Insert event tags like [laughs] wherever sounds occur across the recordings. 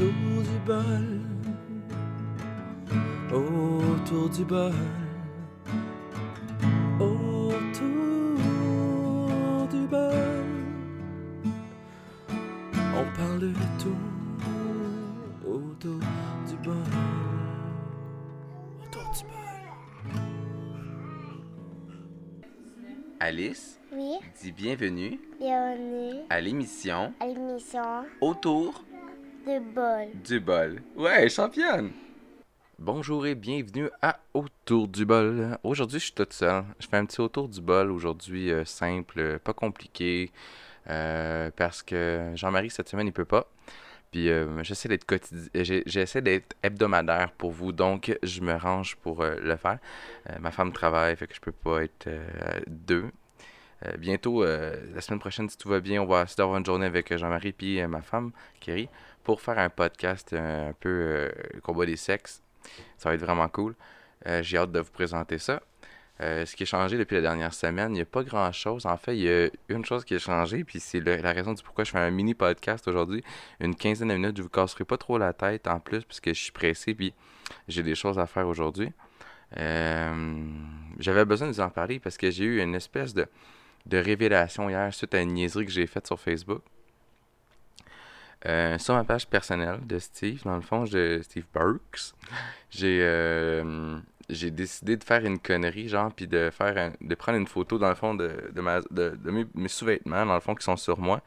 autour du bol, autour du bol, autour du bol. On parle de tout autour du bol, autour du bol. Alice, Oui, dis bienvenue bienvenue à l'émission à l'émission Autour de bol. du bol. Ouais, championne! Bonjour et bienvenue à Autour du bol. Aujourd'hui, je suis toute seule. Je fais un petit autour du bol aujourd'hui, euh, simple, pas compliqué, euh, parce que Jean-Marie, cette semaine, il peut pas. Puis euh, j'essaie d'être quotidien, j'essaie d'être hebdomadaire pour vous, donc je me range pour euh, le faire. Euh, ma femme travaille, fait que je peux pas être euh, deux. Euh, bientôt, euh, la semaine prochaine, si tout va bien, on va essayer d'avoir une journée avec euh, Jean-Marie euh, ma femme, Kerry, pour faire un podcast un peu combat des sexes. Ça va être vraiment cool. J'ai hâte de vous présenter ça. Ce qui a changé depuis la dernière semaine, il n'y a pas grand-chose. En fait, il y a une chose qui a changé, puis c'est la raison du pourquoi je fais un mini podcast aujourd'hui. Une quinzaine de minutes, je vous casserai pas trop la tête en plus, puisque je suis pressé, puis j'ai des choses à faire aujourd'hui. J'avais besoin de vous en parler parce que j'ai eu une espèce de, de révélation hier suite à une niaiserie que j'ai faite sur Facebook. Euh, sur ma page personnelle de Steve, dans le fond, de Steve Burks, j'ai euh, j'ai décidé de faire une connerie, genre, puis de faire un- de prendre une photo, dans le fond, de, de, ma, de, de mes, mes sous-vêtements, dans le fond, qui sont sur moi,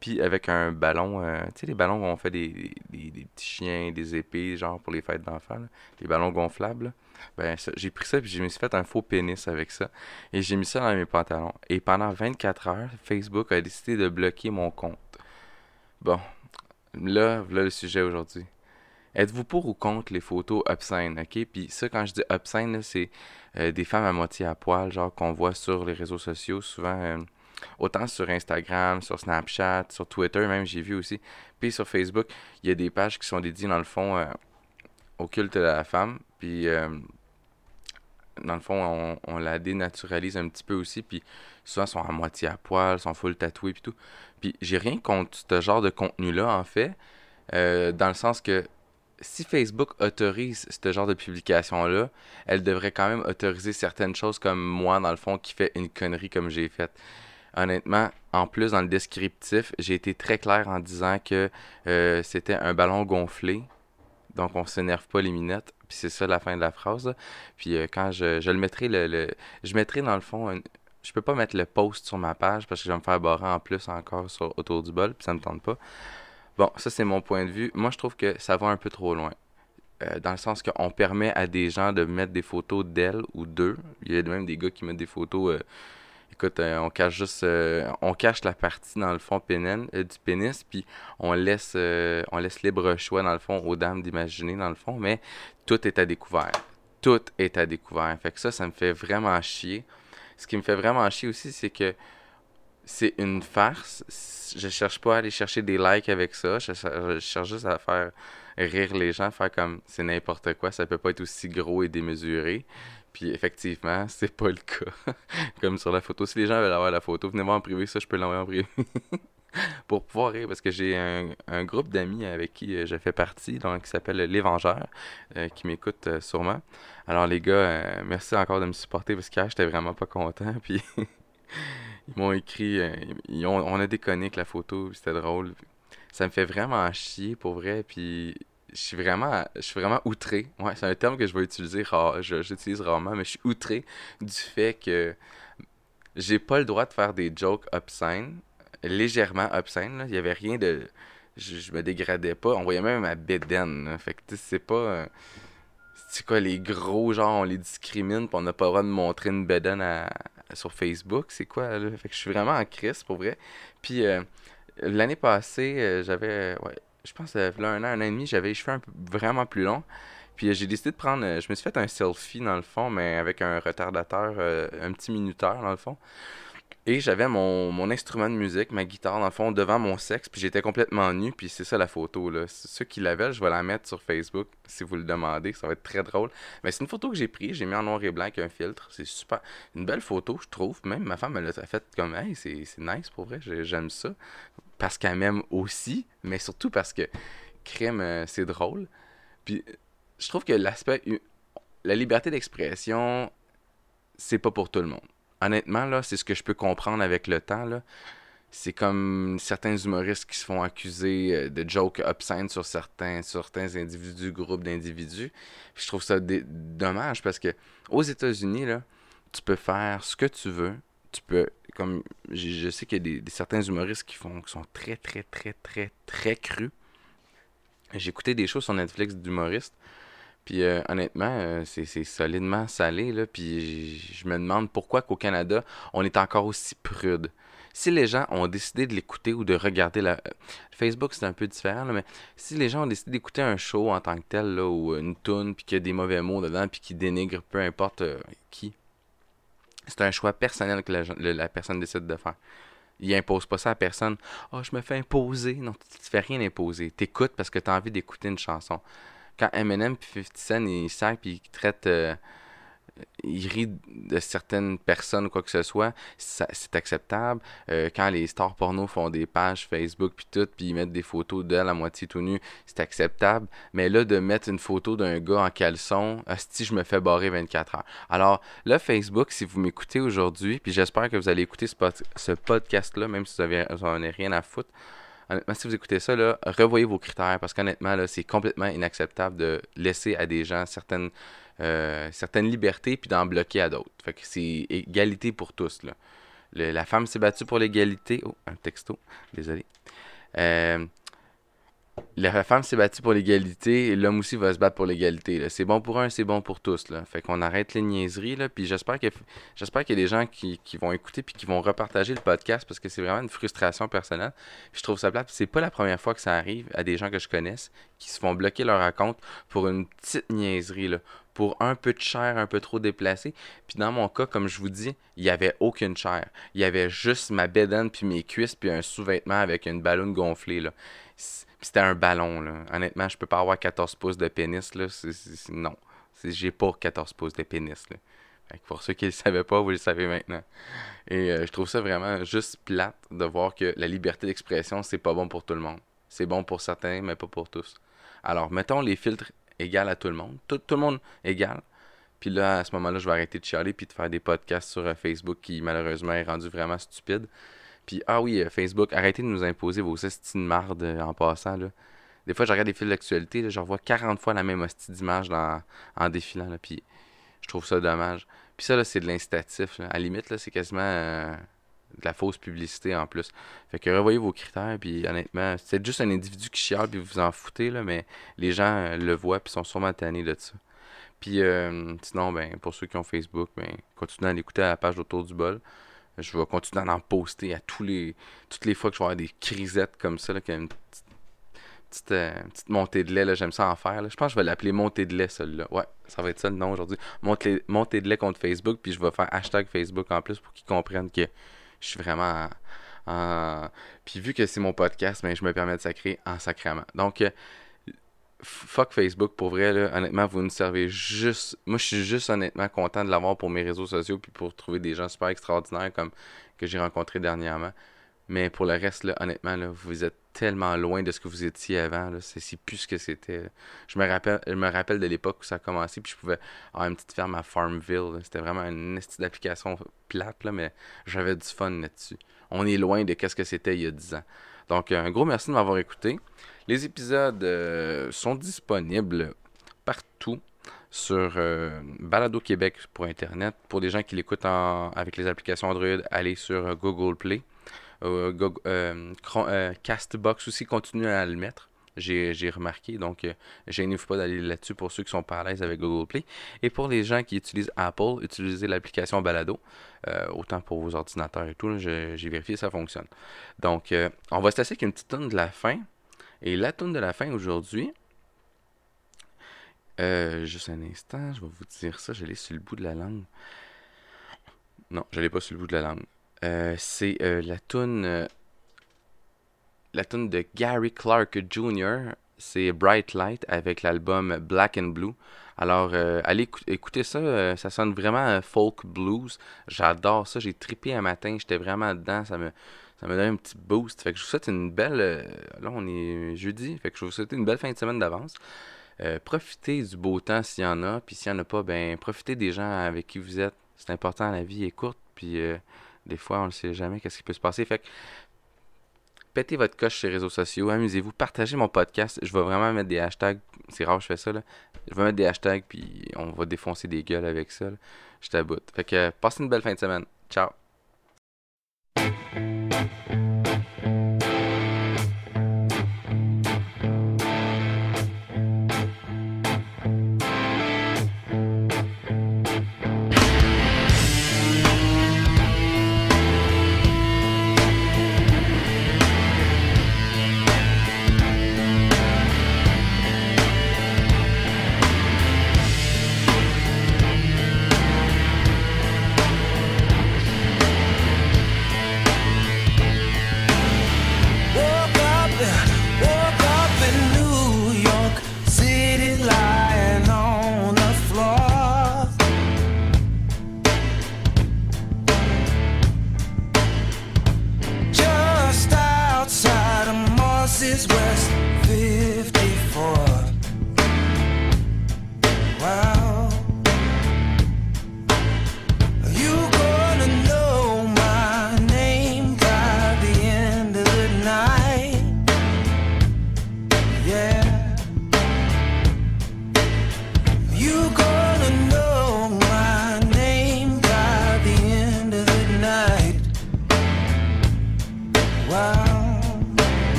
puis avec un ballon, euh, tu sais, les ballons où on fait des, des, petits chiens, des épées, genre, pour les fêtes d'enfants, les ballons gonflables. Ben, j'ai pris ça, puis je me suis fait un faux pénis avec ça, et j'ai mis ça dans mes pantalons. Et pendant 24 heures, Facebook a décidé de bloquer mon compte. Bon, là, voilà le sujet aujourd'hui. Êtes-vous pour ou contre les photos obscènes, ok? Puis ça, quand je dis obscène, c'est euh, des femmes à moitié à poil, genre qu'on voit sur les réseaux sociaux, souvent, euh, autant sur Instagram, sur Snapchat, sur Twitter, même j'ai vu aussi. Puis sur Facebook, il y a des pages qui sont dédiées, dans le fond, euh, au culte de la femme. Puis, euh, dans le fond, on, on la dénaturalise un petit peu aussi. Puis souvent, sont à moitié à poil, sont full tatoués, puis tout. Puis j'ai rien contre ce genre de contenu-là, en fait, euh, dans le sens que si Facebook autorise ce genre de publication-là, elle devrait quand même autoriser certaines choses comme moi, dans le fond, qui fait une connerie comme j'ai faite. Honnêtement, en plus, dans le descriptif, j'ai été très clair en disant que euh, c'était un ballon gonflé. Donc, on s'énerve pas les minettes. Puis c'est ça la fin de la phrase. Puis euh, quand je, je le mettrai, le, je mettrai dans le fond, une- je peux pas mettre le post sur ma page parce que je vais me faire barrer en plus encore sur, autour du bol, puis ça me tente pas. Bon, ça c'est mon point de vue. Moi, je trouve que ça va un peu trop loin. Euh, dans le sens qu'on permet à des gens de mettre des photos d'elles ou d'eux. Il y a même des gars qui mettent des photos. Écoute, euh, on cache juste, euh, on cache la partie dans le fond euh, du pénis, puis on laisse, on libre choix dans le fond aux dames d'imaginer dans le fond, mais tout est à découvert. Tout est à découvert. Fait que ça, ça me fait vraiment chier. Ce qui me fait vraiment chier aussi, c'est que c'est une farce. Je cherche pas à aller chercher des likes avec ça. Je cherche juste à faire rire les gens, faire comme c'est n'importe quoi. Ça peut pas être aussi gros et démesuré. Puis effectivement, [laughs] c'est pas le cas. comme sur la photo. Si les gens veulent avoir la photo, venez voir en privé. Ça, je peux l'envoyer en privé. [laughs] Pour pouvoir rire, parce que j'ai un, un groupe d'amis avec qui euh, je fais partie, donc qui s'appelle Les Vengeurs, qui m'écoutent euh, sûrement. Alors les gars, euh, merci encore de me supporter parce qu'hier j'étais vraiment pas content. [laughs] Puis ils m'ont écrit, ils ont, on a déconné avec la photo, c'était drôle. Ça me fait vraiment chier pour vrai. Puis je suis vraiment, je suis vraiment outré. Ouais, c'est un terme que je vais utiliser, rare- j'utilise rarement, mais je suis outré du fait que j'ai pas le droit de faire des jokes obscènes, légèrement obscènes. Il y avait rien de, je, je me dégradais pas. On voyait même ma bédaine. là. Fait que c'est pas. euh, c'est quoi, les gros, genre, on les discrimine, puis on n'a pas le droit de montrer une bedaine à- sur Facebook, c'est quoi, là? Fait que je suis vraiment en crise, pour vrai. Puis, euh, l'année passée, euh, j'avais, ouais, je pense, euh, v'là un an, un an et demi, j'avais les cheveux un peu, vraiment plus longs. Puis, euh, j'ai décidé de prendre, euh, je me suis fait un selfie, dans le fond, mais avec un retardateur, un petit minuteur, dans le fond. Et j'avais mon, mon instrument de musique, ma guitare, dans le fond, devant mon sexe, puis j'étais complètement nu, puis c'est ça la photo, là. Ceux qui la veulent, je vais la mettre sur Facebook, si vous le demandez, ça va être très drôle. Mais c'est une photo que j'ai prise, j'ai mis en noir et blanc avec un filtre, c'est super. Une belle photo, je trouve. Même ma femme, elle l'a fait comme, hey, c'est nice pour vrai, j'ai- j'aime ça. Parce qu'elle m'aime aussi, mais surtout parce que crème, euh, c'est drôle. Puis je trouve que l'aspect. La liberté d'expression, c'est pas pour tout le monde. Honnêtement, là, c'est ce que je peux comprendre avec le temps, là. C'est comme certains humoristes qui se font accuser euh, de jokes obscènes sur certains, certains individus, groupes d'individus. Je trouve ça dommage parce que aux États-Unis, là, tu peux faire ce que tu veux. Tu peux, comme je, sais qu'il y a certains humoristes qui font, qui sont très, très, très, très, très crus. J'ai écouté des choses sur Netflix d'humoristes. Puis euh, honnêtement, euh, c'est solidement salé, là. Puis je me demande pourquoi qu'au Canada, on est encore aussi prude. Si les gens ont décidé de l'écouter ou de regarder la... euh, Facebook, c'est un peu différent, mais si les gens ont décidé d'écouter un show en tant que tel, ou une tune, puis qu'il y a des mauvais mots dedans, puis qui dénigrent peu importe qui, c'est un choix personnel que la, personne décide de faire. Il impose pas ça à personne. Oh, je me fais imposer. Non, tu te fais rien imposer. T'écoutes parce que t'as envie d'écouter une chanson. Quand Eminem puis 50 Cent, ils savent puis ils traitent... euh, ils rient de certaines personnes ou quoi que ce soit, c'est acceptable. Euh, quand les stars porno font des pages Facebook puis tout, puis ils mettent des photos d'elle à moitié tout nu, c'est acceptable. Mais là, de mettre une photo d'un gars en caleçon, si je me fais barrer 24 heures. Alors là, Facebook, si vous m'écoutez aujourd'hui, puis j'espère que vous allez écouter ce, pod- ce podcast-là, même si vous avez, vous en avez rien à foutre, honnêtement, si vous écoutez ça, là, revoyez vos critères, parce qu'honnêtement, c'est complètement inacceptable de laisser à des gens certaines, euh, certaines libertés, puis d'en bloquer à d'autres. Fait que c'est égalité pour tous, là. Le- la femme s'est battue pour l'égalité. Oh, un texto, désolé. Euh, la femme s'est battue pour l'égalité et l'homme aussi va se battre pour l'égalité. C'est bon pour un, c'est bon pour tous. Là. Fait qu'on arrête les niaiseries. Là, puis j'espère que j'espère qu'il y a des gens qui, vont écouter puis qui vont repartager le podcast parce que c'est vraiment une frustration personnelle. Je trouve ça plate. C'est pas la première fois que ça arrive à des gens que je connaisse qui se font bloquer leur compte pour une petite niaiserie. Pour un peu de chair un peu trop déplacé. Puis dans mon cas, comme je vous dis, il y avait aucune chair. Il y avait juste ma bédaine puis mes cuisses puis un sous-vêtement avec une ballonne gonflée. C- C'était un ballon, là. Honnêtement, je peux pas avoir 14 pouces de pénis, là. C'est- c'est- c'est- non. J'ai pas 14 pouces de pénis, là. Fait que pour ceux qui le savaient pas, vous le savez maintenant. Et euh, je trouve ça vraiment juste plate de voir que la liberté d'expression, c'est pas bon pour tout le monde. C'est bon pour certains, mais pas pour tous. Alors, mettons les filtres égaux à tout le monde. Tout, tout le monde égal. Puis là, à ce moment-là, je vais arrêter de chialer puis de faire des podcasts sur euh, Facebook qui, malheureusement, est rendu vraiment stupide. Puis, ah oui, euh, Facebook, arrêtez de nous imposer vos hosties de marde euh, en passant. Des fois, je regarde des fils d'actualité, je revois 40 fois la même hostie d'image en défilant, là, puis je trouve ça dommage. Puis ça, c'est de l'incitatif. À la limite, c'est quasiment euh, de la fausse publicité en plus. Fait que revoyez vos critères, puis honnêtement, c'est juste un individu qui chiale, puis vous vous en foutez, mais les gens le voient, puis sont sûrement tannés de ça. Puis sinon, ben, pour ceux qui ont Facebook, ben, continuez à l'écouter à la page autour du bol. Je vais continuer à en poster à tous les, toutes les fois que je vais avoir des crisettes comme ça, là, une petite, euh, petite montée de lait, j'aime ça en faire. là. Je pense que je vais l'appeler montée de lait, celle-là. Ouais, ça va être ça le nom aujourd'hui. Montée, de lait contre Facebook, puis je vais faire hashtag Facebook en plus pour qu'ils comprennent que je suis vraiment en... en- Puis vu que c'est mon podcast, ben, je me permets de sacrer en sacrament. Donc, euh, fuck Facebook, pour vrai, là, honnêtement, vous nous servez juste. Moi, je suis juste honnêtement content de l'avoir pour mes réseaux sociaux puis pour trouver des gens super extraordinaires comme que j'ai rencontrés dernièrement. Mais pour le reste, là, honnêtement, là, vous êtes tellement loin de ce que vous étiez avant. C'est plus ce que c'était. Je me rappelle, je me rappelle de l'époque où ça a commencé, puis je pouvais avoir une petite ferme à Farmville. C'était vraiment une petite d'application plate, là, mais j'avais du fun là-dessus. On est loin de qu'est-ce que c'était il y a 10 ans. Donc, euh, un gros merci de m'avoir écouté. Les épisodes euh, sont disponibles partout sur euh, Balado Québec pour Internet. Pour des gens qui l'écoutent en- avec les applications Android, allez sur euh, Google Play. Euh, Castbox aussi continue à le mettre. J'ai remarqué, donc euh, gênez-vous pas d'aller là-dessus pour ceux qui sont pas à l'aise avec Google Play. Et pour les gens qui utilisent Apple, utilisez l'application Balado, autant pour vos ordinateurs et tout, j'ai vérifié, ça fonctionne. Donc, on va se laisser avec une petite tonne de la fin. Et la tonne de la fin aujourd'hui, euh, juste un instant, je vais vous dire ça, je l'ai sur le bout de la langue. Non, je l'ai pas sur le bout de la langue. Euh, c'est euh, la tune la tune de Gary Clark Jr. C'est Bright Light avec l'album Black and Blue. Alors, allez écou- écouter ça, ça sonne vraiment folk blues. J'adore ça, j'ai trippé un matin, j'étais vraiment dedans, ça me Ça m'a donné un petit boost. Fait que je vous souhaite une belle. euh, là, on est jeudi. Fait que je vous souhaite une belle fin de semaine d'avance. Euh, profitez du beau temps s'il y en a. Puis s'il n'y en a pas, ben profitez des gens avec qui vous êtes. C'est important, la vie est courte. Puis euh, des fois, on ne sait jamais qu'est-ce qui peut se passer. Fait que pétez votre coche sur les réseaux sociaux. Amusez-vous. Partagez mon podcast. Je vais vraiment mettre des hashtags. C'est rare que je fais ça. Là. Je vais mettre des hashtags. Puis on va défoncer des gueules avec ça. Je t'aboute. Fait que passez une belle fin de semaine. Ciao. thank you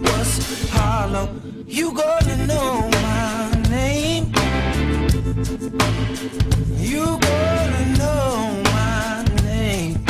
what's hollow. You gonna know my name. You gonna know my name.